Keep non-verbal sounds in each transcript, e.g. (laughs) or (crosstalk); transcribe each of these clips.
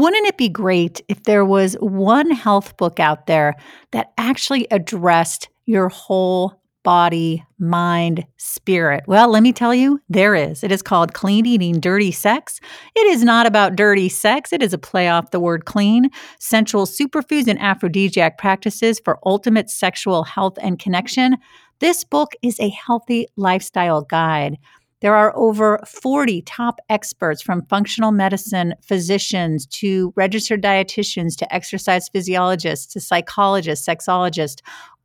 Wouldn't it be great if there was one health book out there that actually addressed your whole body, mind, spirit? Well, let me tell you, there is. It is called Clean Eating Dirty Sex. It is not about dirty sex, it is a play off the word clean, sensual superfoods and aphrodisiac practices for ultimate sexual health and connection. This book is a healthy lifestyle guide. There are over 40 top experts from functional medicine physicians to registered dietitians to exercise physiologists to psychologists, sexologists,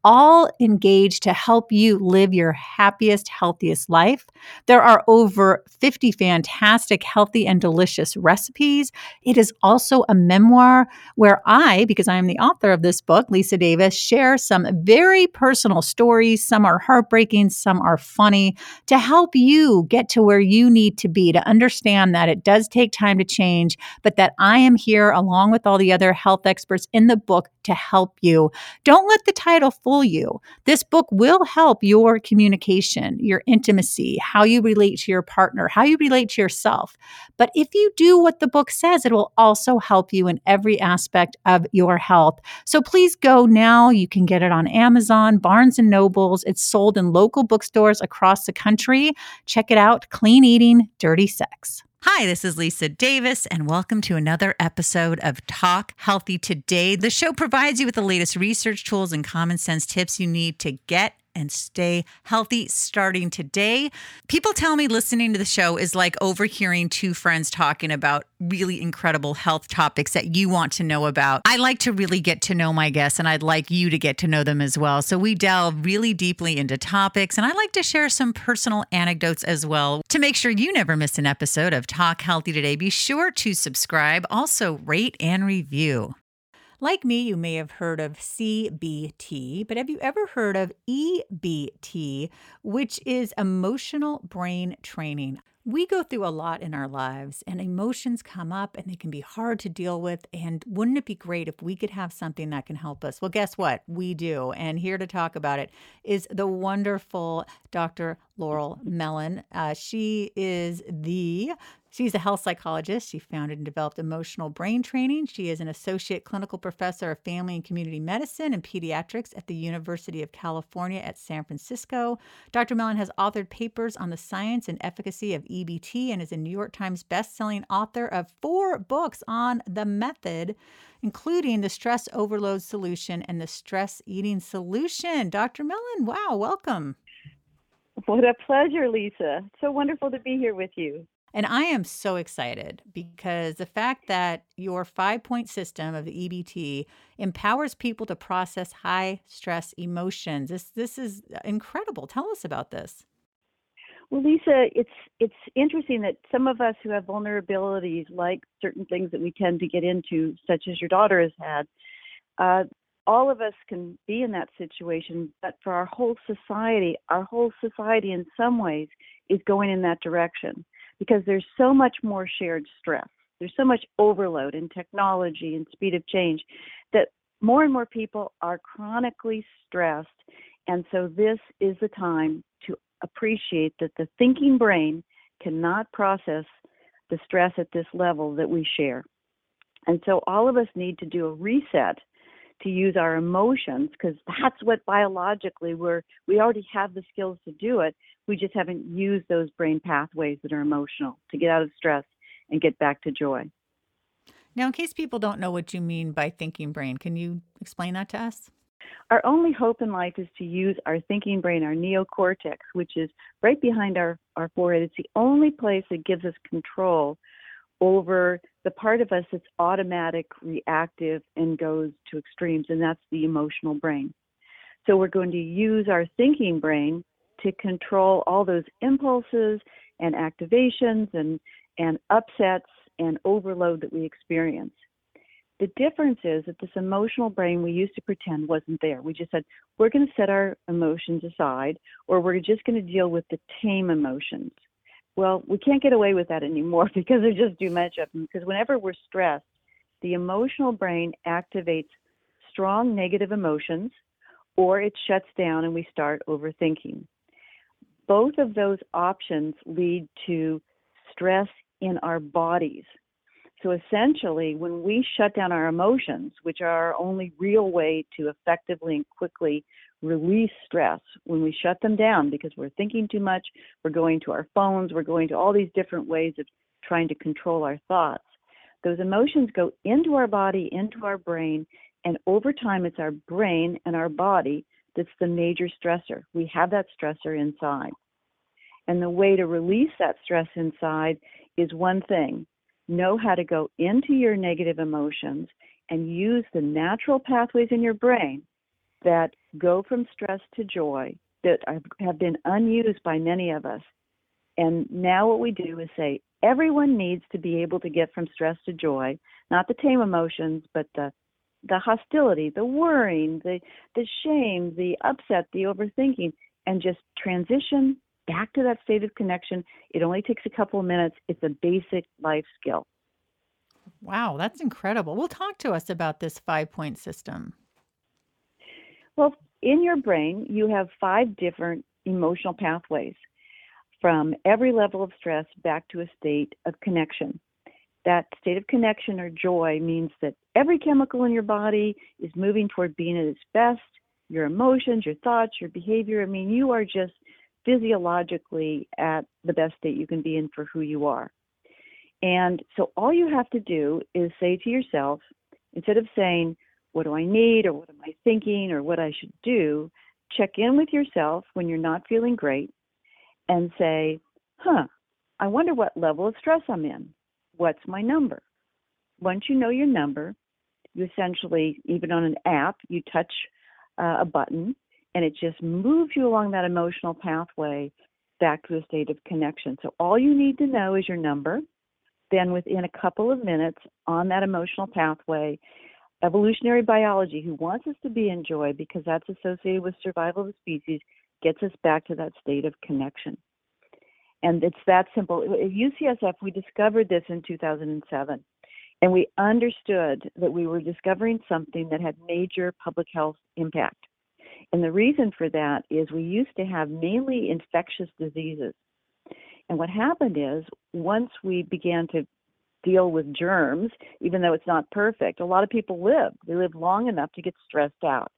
all engaged to help you live your happiest, healthiest life. There are over 50 fantastic, healthy, and delicious recipes. It is also a memoir where I, because I am the author of this book, Lisa Davis, share some very personal stories. Some are heartbreaking, some are funny, to help you get to where you need to be, to understand that it does take time to change, but that I am here along with all the other health experts in the book to help you. Don't let the title fool you. This book will help your communication, your intimacy, how you relate to your partner, how you relate to yourself. But if you do what the book says, it will also help you in every aspect of your health. So please go now. You can get it on Amazon, Barnes and Nobles. It's sold in local bookstores across the country. Check it out Clean Eating, Dirty Sex. Hi, this is Lisa Davis, and welcome to another episode of Talk Healthy Today. The show provides you with the latest research tools and common sense tips you need to get and stay healthy starting today. People tell me listening to the show is like overhearing two friends talking about really incredible health topics that you want to know about. I like to really get to know my guests and I'd like you to get to know them as well. So we delve really deeply into topics and I like to share some personal anecdotes as well. To make sure you never miss an episode of Talk Healthy Today, be sure to subscribe, also rate and review. Like me, you may have heard of CBT, but have you ever heard of EBT, which is emotional brain training? We go through a lot in our lives, and emotions come up and they can be hard to deal with. And wouldn't it be great if we could have something that can help us? Well, guess what? We do. And here to talk about it is the wonderful Dr. Laurel Mellin. Uh, she is the She's a health psychologist. She founded and developed emotional brain training. She is an associate clinical professor of family and community medicine and pediatrics at the University of California at San Francisco. Dr. Mellin has authored papers on the science and efficacy of EBT and is a New York Times bestselling author of four books on the method, including the stress overload solution and the stress eating solution. Dr. Mellin, wow, welcome. What a pleasure, Lisa. So wonderful to be here with you. And I am so excited because the fact that your five point system of the EBT empowers people to process high stress emotions. This this is incredible. Tell us about this. Well, Lisa, it's it's interesting that some of us who have vulnerabilities, like certain things that we tend to get into, such as your daughter has had, uh, all of us can be in that situation. But for our whole society, our whole society, in some ways, is going in that direction because there's so much more shared stress. There's so much overload in technology and speed of change that more and more people are chronically stressed. And so this is the time to appreciate that the thinking brain cannot process the stress at this level that we share. And so all of us need to do a reset to use our emotions because that's what biologically we're we already have the skills to do it. We just haven't used those brain pathways that are emotional to get out of stress and get back to joy. Now in case people don't know what you mean by thinking brain can you explain that to us? Our only hope in life is to use our thinking brain, our neocortex, which is right behind our, our forehead. It's the only place that gives us control over the part of us that's automatic, reactive, and goes to extremes, and that's the emotional brain. So we're going to use our thinking brain to control all those impulses and activations and, and upsets and overload that we experience. The difference is that this emotional brain we used to pretend wasn't there. We just said, we're going to set our emotions aside, or we're just going to deal with the tame emotions. Well, we can't get away with that anymore (laughs) because there's just too much of them. Because whenever we're stressed, the emotional brain activates strong negative emotions or it shuts down and we start overthinking. Both of those options lead to stress in our bodies. So essentially, when we shut down our emotions, which are our only real way to effectively and quickly release stress, when we shut them down because we're thinking too much, we're going to our phones, we're going to all these different ways of trying to control our thoughts, those emotions go into our body, into our brain, and over time, it's our brain and our body that's the major stressor. We have that stressor inside. And the way to release that stress inside is one thing know how to go into your negative emotions and use the natural pathways in your brain that go from stress to joy that have been unused by many of us. And now what we do is say everyone needs to be able to get from stress to joy, not the tame emotions, but the the hostility, the worrying, the the shame, the upset, the overthinking, and just transition back to that state of connection. It only takes a couple of minutes. It's a basic life skill. Wow, that's incredible. Well, talk to us about this five point system. Well, in your brain, you have five different emotional pathways from every level of stress back to a state of connection that state of connection or joy means that every chemical in your body is moving toward being at its best. Your emotions, your thoughts, your behavior. I mean, you are just physiologically at the best state you can be in for who you are. And so all you have to do is say to yourself, instead of saying, What do I need? or What am I thinking? or What I should do, check in with yourself when you're not feeling great and say, Huh, I wonder what level of stress I'm in what's my number? Once you know your number, you essentially, even on an app, you touch uh, a button and it just moves you along that emotional pathway back to a state of connection. So all you need to know is your number. Then within a couple of minutes on that emotional pathway, evolutionary biology, who wants us to be in joy because that's associated with survival of the species, gets us back to that state of connection. And it's that simple. At UCSF, we discovered this in 2007. And we understood that we were discovering something that had major public health impact. And the reason for that is we used to have mainly infectious diseases. And what happened is once we began to deal with germs, even though it's not perfect, a lot of people live. They live long enough to get stressed out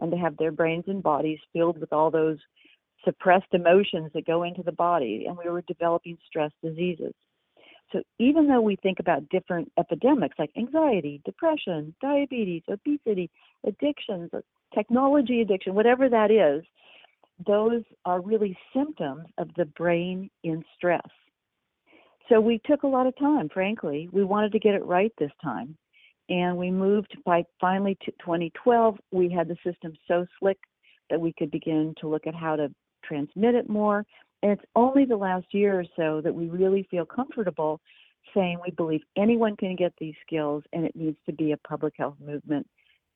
and to have their brains and bodies filled with all those suppressed emotions that go into the body, and we were developing stress diseases. So even though we think about different epidemics like anxiety, depression, diabetes, obesity, addictions, uh, technology addiction, whatever that is, those are really symptoms of the brain in stress. So we took a lot of time, frankly. We wanted to get it right this time. And we moved by finally to 2012, we had the system so slick that we could begin to look at how to transmit it more. And it's only the last year or so that we really feel comfortable saying we believe anyone can get these skills and it needs to be a public health movement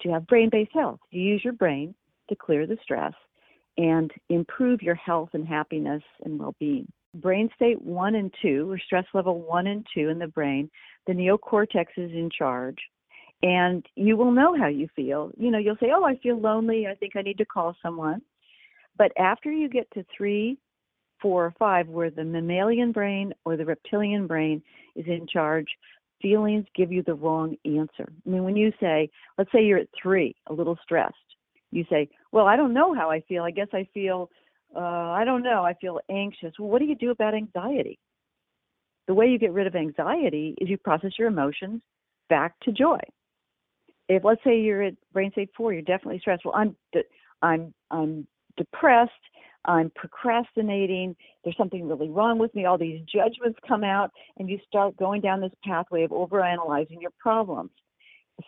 to have brain based health. You use your brain to clear the stress and improve your health and happiness and well being. Brain state one and two, or stress level one and two in the brain, the neocortex is in charge. And you will know how you feel. You know, you'll say, Oh, I feel lonely. I think I need to call someone. But after you get to three, four, or five, where the mammalian brain or the reptilian brain is in charge, feelings give you the wrong answer. I mean, when you say, let's say you're at three, a little stressed, you say, well, I don't know how I feel. I guess I feel, uh, I don't know, I feel anxious. Well, what do you do about anxiety? The way you get rid of anxiety is you process your emotions back to joy. If let's say you're at brain state four, you're definitely stressed. Well, I'm I'm I'm depressed, I'm procrastinating, there's something really wrong with me, all these judgments come out, and you start going down this pathway of overanalyzing your problems.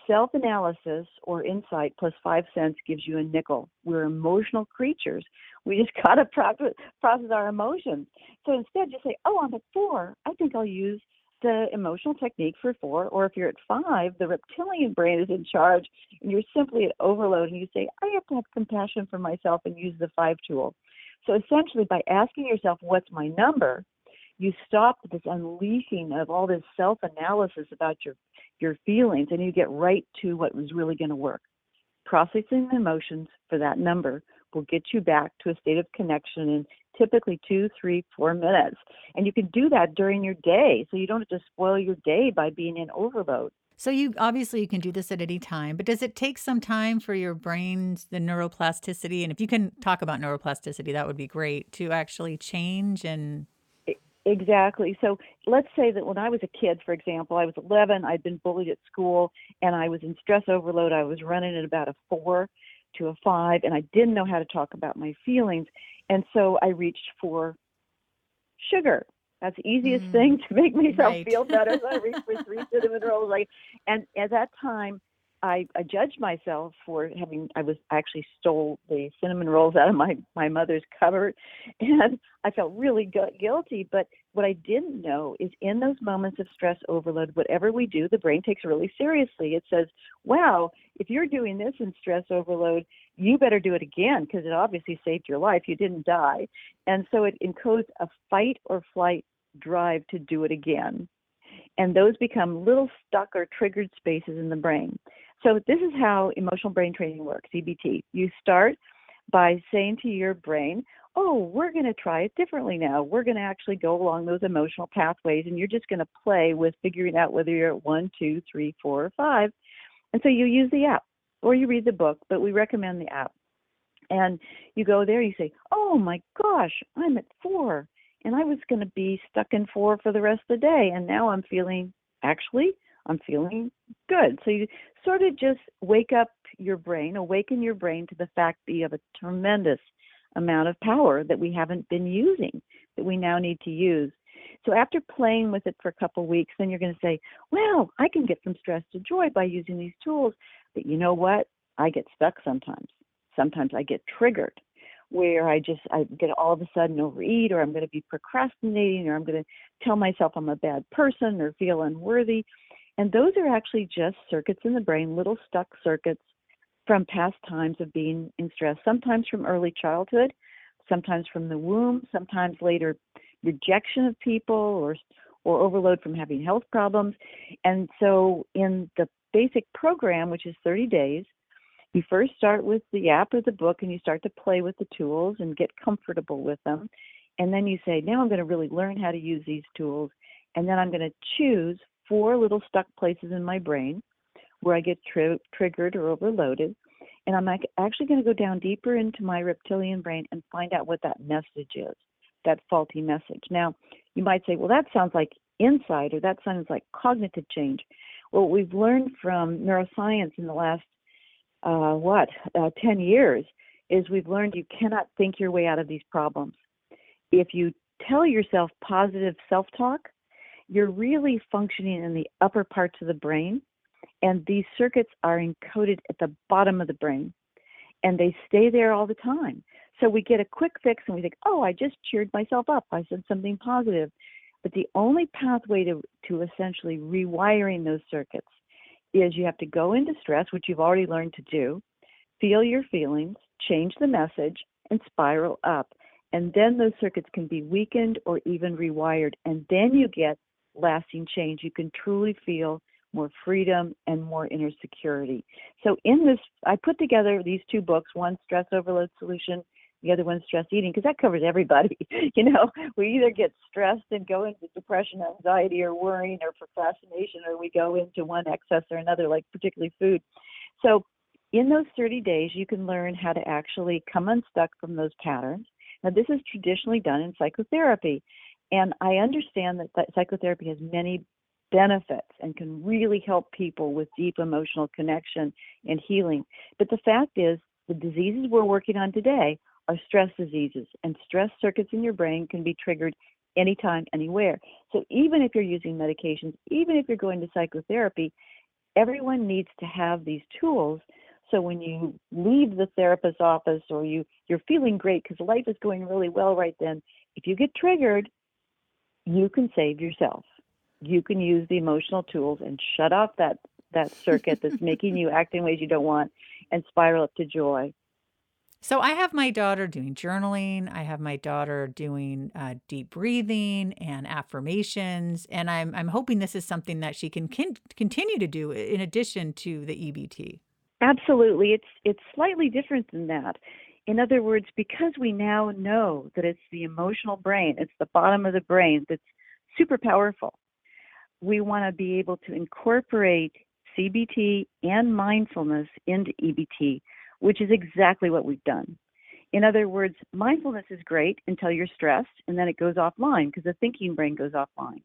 Self analysis or insight plus five cents gives you a nickel. We're emotional creatures. We just (laughs) got to process, process our emotions. So instead, just say, Oh, I'm at four. I think I'll use the emotional technique for four, or if you're at five, the reptilian brain is in charge and you're simply at overload and you say, I have to have compassion for myself and use the five tool. So essentially, by asking yourself, What's my number? you stop this unleashing of all this self analysis about your, your feelings and you get right to what was really going to work. Processing the emotions for that number will get you back to a state of connection in typically two, three, four minutes. And you can do that during your day. So you don't have to spoil your day by being in overload. So you obviously you can do this at any time, but does it take some time for your brain's the neuroplasticity and if you can talk about neuroplasticity that would be great to actually change and Exactly. So let's say that when I was a kid, for example, I was 11, I'd been bullied at school, and I was in stress overload. I was running at about a four to a five, and I didn't know how to talk about my feelings. And so I reached for sugar. That's the easiest mm, thing (laughs) to make myself right. feel better. So I reached for (laughs) three cinnamon rolls. Like, and at that time, I, I judged myself for having I was actually stole the cinnamon rolls out of my my mother's cupboard, (laughs) and I felt really gu- guilty. But what I didn't know is in those moments of stress overload, whatever we do, the brain takes really seriously. It says, "Wow, if you're doing this in stress overload, you better do it again because it obviously saved your life. You didn't die." And so it encodes a fight or flight drive to do it again and those become little stuck or triggered spaces in the brain. So this is how emotional brain training works, EBT. You start by saying to your brain, oh, we're going to try it differently now. We're going to actually go along those emotional pathways, and you're just going to play with figuring out whether you're at one, two, three, four, or five. And so you use the app or you read the book, but we recommend the app. And you go there, you say, oh my gosh, I'm at four, and I was going to be stuck in four for the rest of the day, and now I'm feeling actually I'm feeling good. So you sort of just wake up your brain, awaken your brain to the fact that you have a tremendous amount of power that we haven't been using, that we now need to use. So after playing with it for a couple weeks, then you're going to say, well, I can get from stress to joy by using these tools. But you know what? I get stuck sometimes. Sometimes I get triggered where I just I get all of a sudden overeat or I'm going to be procrastinating or I'm going to tell myself I'm a bad person or feel unworthy. And those are actually just circuits in the brain, little stuck circuits from past times of being in stress, sometimes from early childhood, sometimes from the womb, sometimes later rejection of people or or overload from having health problems. And so in the basic program, which is 30 days, you first start with the app or the book and you start to play with the tools and get comfortable with them. And then you say, now I'm going to really learn how to use these tools. And then I'm going to choose four little stuck places in my brain where I get tri- triggered or overloaded. And I'm actually going to go down deeper into my reptilian brain and find out what that message is, that faulty message. Now, you might say, well, that sounds like insight or that sounds like cognitive change. Well, what we've learned from neuroscience in the last, uh, what, uh, 10 years is we've learned you cannot think your way out of these problems. If you tell yourself positive self talk, you're really functioning in the upper parts of the brain, and these circuits are encoded at the bottom of the brain, and they stay there all the time. So we get a quick fix and we think, oh, I just cheered myself up. I said something positive. But the only pathway to, to essentially rewiring those circuits is you have to go into stress, which you've already learned to do, feel your feelings, change the message, and spiral up. And then those circuits can be weakened or even rewired. And then you get lasting change. You can truly feel more freedom and more inner security. So in this, I put together these two books, one stress overload solution, the other one stress eating, because that covers everybody. (laughs) you know, we either get stressed and go into depression, anxiety, or worrying, or procrastination, or we go into one excess or another, like particularly food. So in those 30 days, you can learn how to actually come unstuck from those patterns. Now, this is traditionally done in psychotherapy. And I understand that, that psychotherapy has many benefits and can really help people with deep emotional connection and healing. But the fact is, the diseases we're working on today are stress diseases, and stress circuits in your brain can be triggered anytime, anywhere. So even if you're using medications, even if you're going to psychotherapy, everyone needs to have these tools. So when you mm-hmm. leave the therapist's office or you you're feeling great because life is going really well right then, if you get triggered, you can save yourself. You can use the emotional tools and shut off that that circuit that's (laughs) making you act in ways you don't want and spiral up to joy. So I have my daughter doing journaling. I have my daughter doing uh, deep breathing and affirmations, and I'm I'm hoping this is something that she can, can continue to do in addition to the EBT. Absolutely, it's it's slightly different than that In other words, because we now know that it's the emotional brain, it's the bottom of the brain that's super powerful, we want to be able to incorporate CBT and mindfulness into EBT, which is exactly what we've done. In other words, mindfulness is great until you're stressed and then it goes offline because the thinking brain goes offline.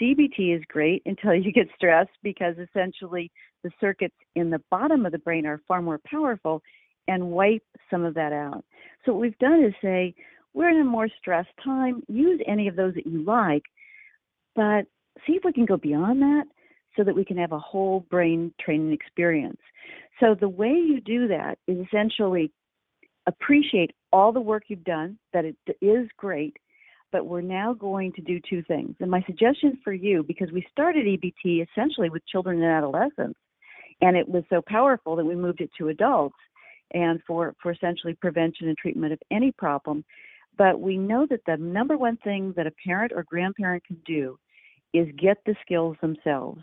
CBT is great (laughs) until you get stressed because essentially the circuits in the bottom of the brain are far more powerful and wipe some of that out. So what we've done is say, we're in a more stressed time, use any of those that you like, but see if we can go beyond that so that we can have a whole brain training experience. So the way you do that is essentially appreciate all the work you've done, that it is great, but we're now going to do two things. And my suggestion for you, because we started EBT essentially with children and adolescents, and it was so powerful that we moved it to adults and for, for essentially prevention and treatment of any problem. But we know that the number one thing that a parent or grandparent can do is get the skills themselves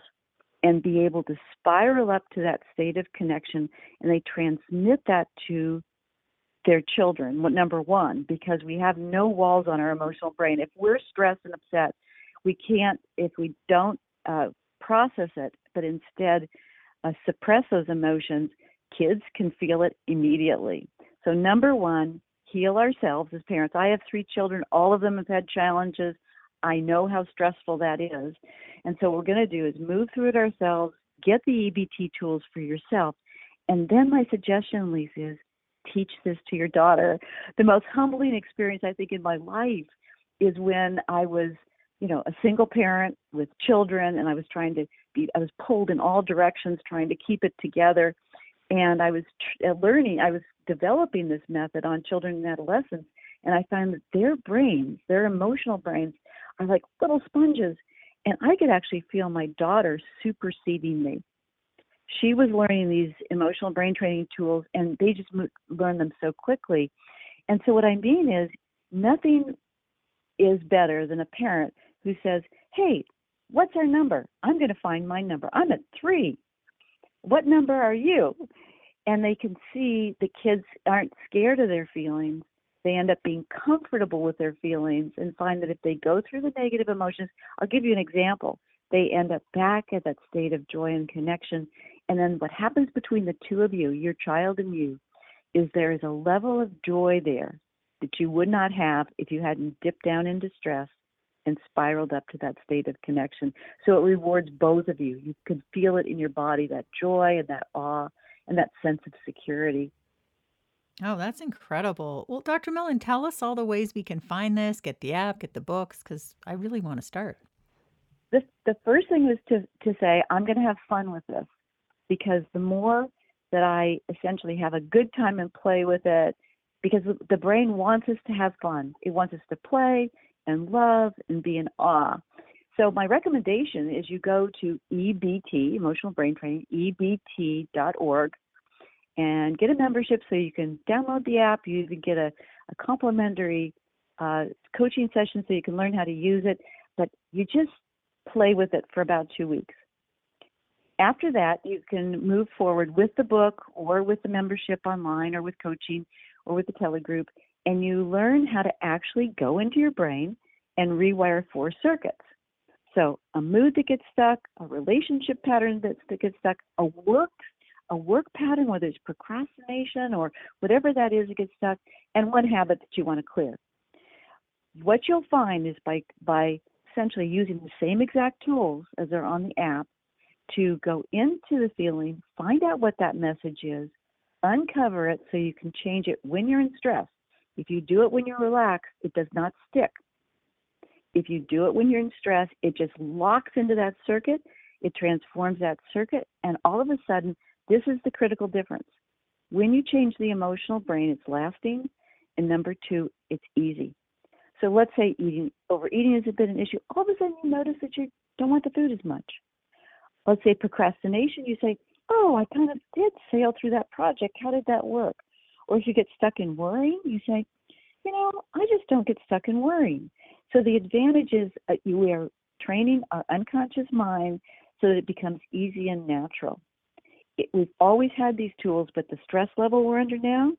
and be able to spiral up to that state of connection and they transmit that to their children number one because we have no walls on our emotional brain. If we're stressed and upset we can't if we don't uh, process it but instead uh, suppress those emotions kids can feel it immediately. So number one heal ourselves as parents. I have three children. All of them have had challenges I know how stressful that is. And so what we're going to do is move through it ourselves, get the EBT tools for yourself. And then my suggestion, Lisa, is teach this to your daughter. The most humbling experience I think in my life is when I was, you know, a single parent with children and I was trying to be I was pulled in all directions trying to keep it together and I was tr- uh, learning, I was developing this method on children and adolescents and I found that their brains, their emotional brains are like little sponges. And I could actually feel my daughter superseding me. She was learning these emotional brain training tools, and they just mo- learned them so quickly. And so, what I mean is, nothing is better than a parent who says, Hey, what's our number? I'm going to find my number. I'm at three. What number are you? And they can see the kids aren't scared of their feelings they end up being comfortable with their feelings and find that if they go through the negative emotions, I'll give you an example. They end up back at that state of joy and connection. And then what happens between the two of you, your child and you, is there is a level of joy there that you would not have if you hadn't dipped down into stress and spiraled up to that state of connection. So it rewards both of you. You can feel it in your body, that joy and that awe and that sense of security. Oh, that's incredible. Well, Dr. Mellin, tell us all the ways we can find this, get the app, get the books, because I really want to start. The, the first thing was to, to say, I'm going to have fun with this because the more that I essentially have a good time and play with it, because the brain wants us to have fun. It wants us to play and love and be in awe. So my recommendation is you go to EBT, Emotional Brain Training, ebt.org and get a membership so you can download the app. You even get a, a complimentary uh, coaching session so you can learn how to use it. But you just play with it for about two weeks. After that, you can move forward with the book or with the membership online or with coaching or with the telegroup, and you learn how to actually go into your brain and rewire four circuits. So, a mood that gets stuck, a relationship pattern that, that gets stuck, a work a work pattern, whether it's procrastination or whatever that is that gets stuck, and one habit that you want to clear. What you'll find is by by essentially using the same exact tools as are on the app to go into the feeling, find out what that message is, uncover it so you can change it when you're in stress. If you do it when you're relaxed, it does not stick. If you do it when you're in stress, it just locks into that circuit, it transforms that circuit, and all of a sudden this is the critical difference. When you change the emotional brain, it's lasting. And number two, it's easy. So let's say eating overeating has been an issue. All of a sudden you notice that you don't want the food as much. Let's say procrastination, you say, Oh, I kind of did sail through that project. How did that work? Or if you get stuck in worrying, you say, you know, I just don't get stuck in worrying. So the advantage is uh, we are training our unconscious mind so that it becomes easy and natural it, we've always had these tools, but the stress level we're under now,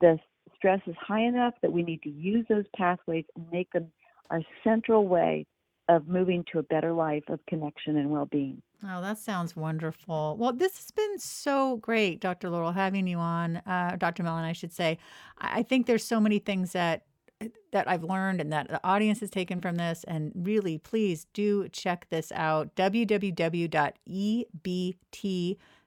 the stress is high enough that we need to use those pathways and make them our central way of moving to a better life of connection and well-being. Oh, that sounds wonderful. Well, this has been so great, Dr. Laurel, having you on, uh, Dr. Mellin, I should say. I think there's so many things that that I've learned and that the audience has taken from this. And really, please do check this out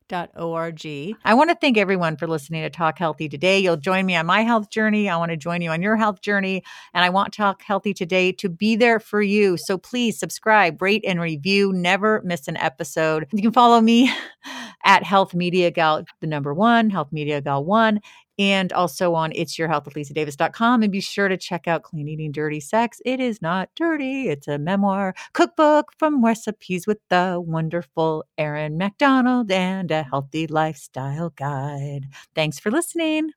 www.ebt.org. I want to thank everyone for listening to Talk Healthy today. You'll join me on my health journey. I want to join you on your health journey. And I want Talk Healthy today to be there for you. So please subscribe, rate, and review. Never miss an episode. You can follow me (laughs) at Health Media Gal, the number one, Health Media Gal one and also on it's your health with lisadavis.com and be sure to check out clean eating dirty sex. It is not dirty it's a memoir cookbook from recipes with the wonderful erin macdonald and a healthy lifestyle guide. Thanks for listening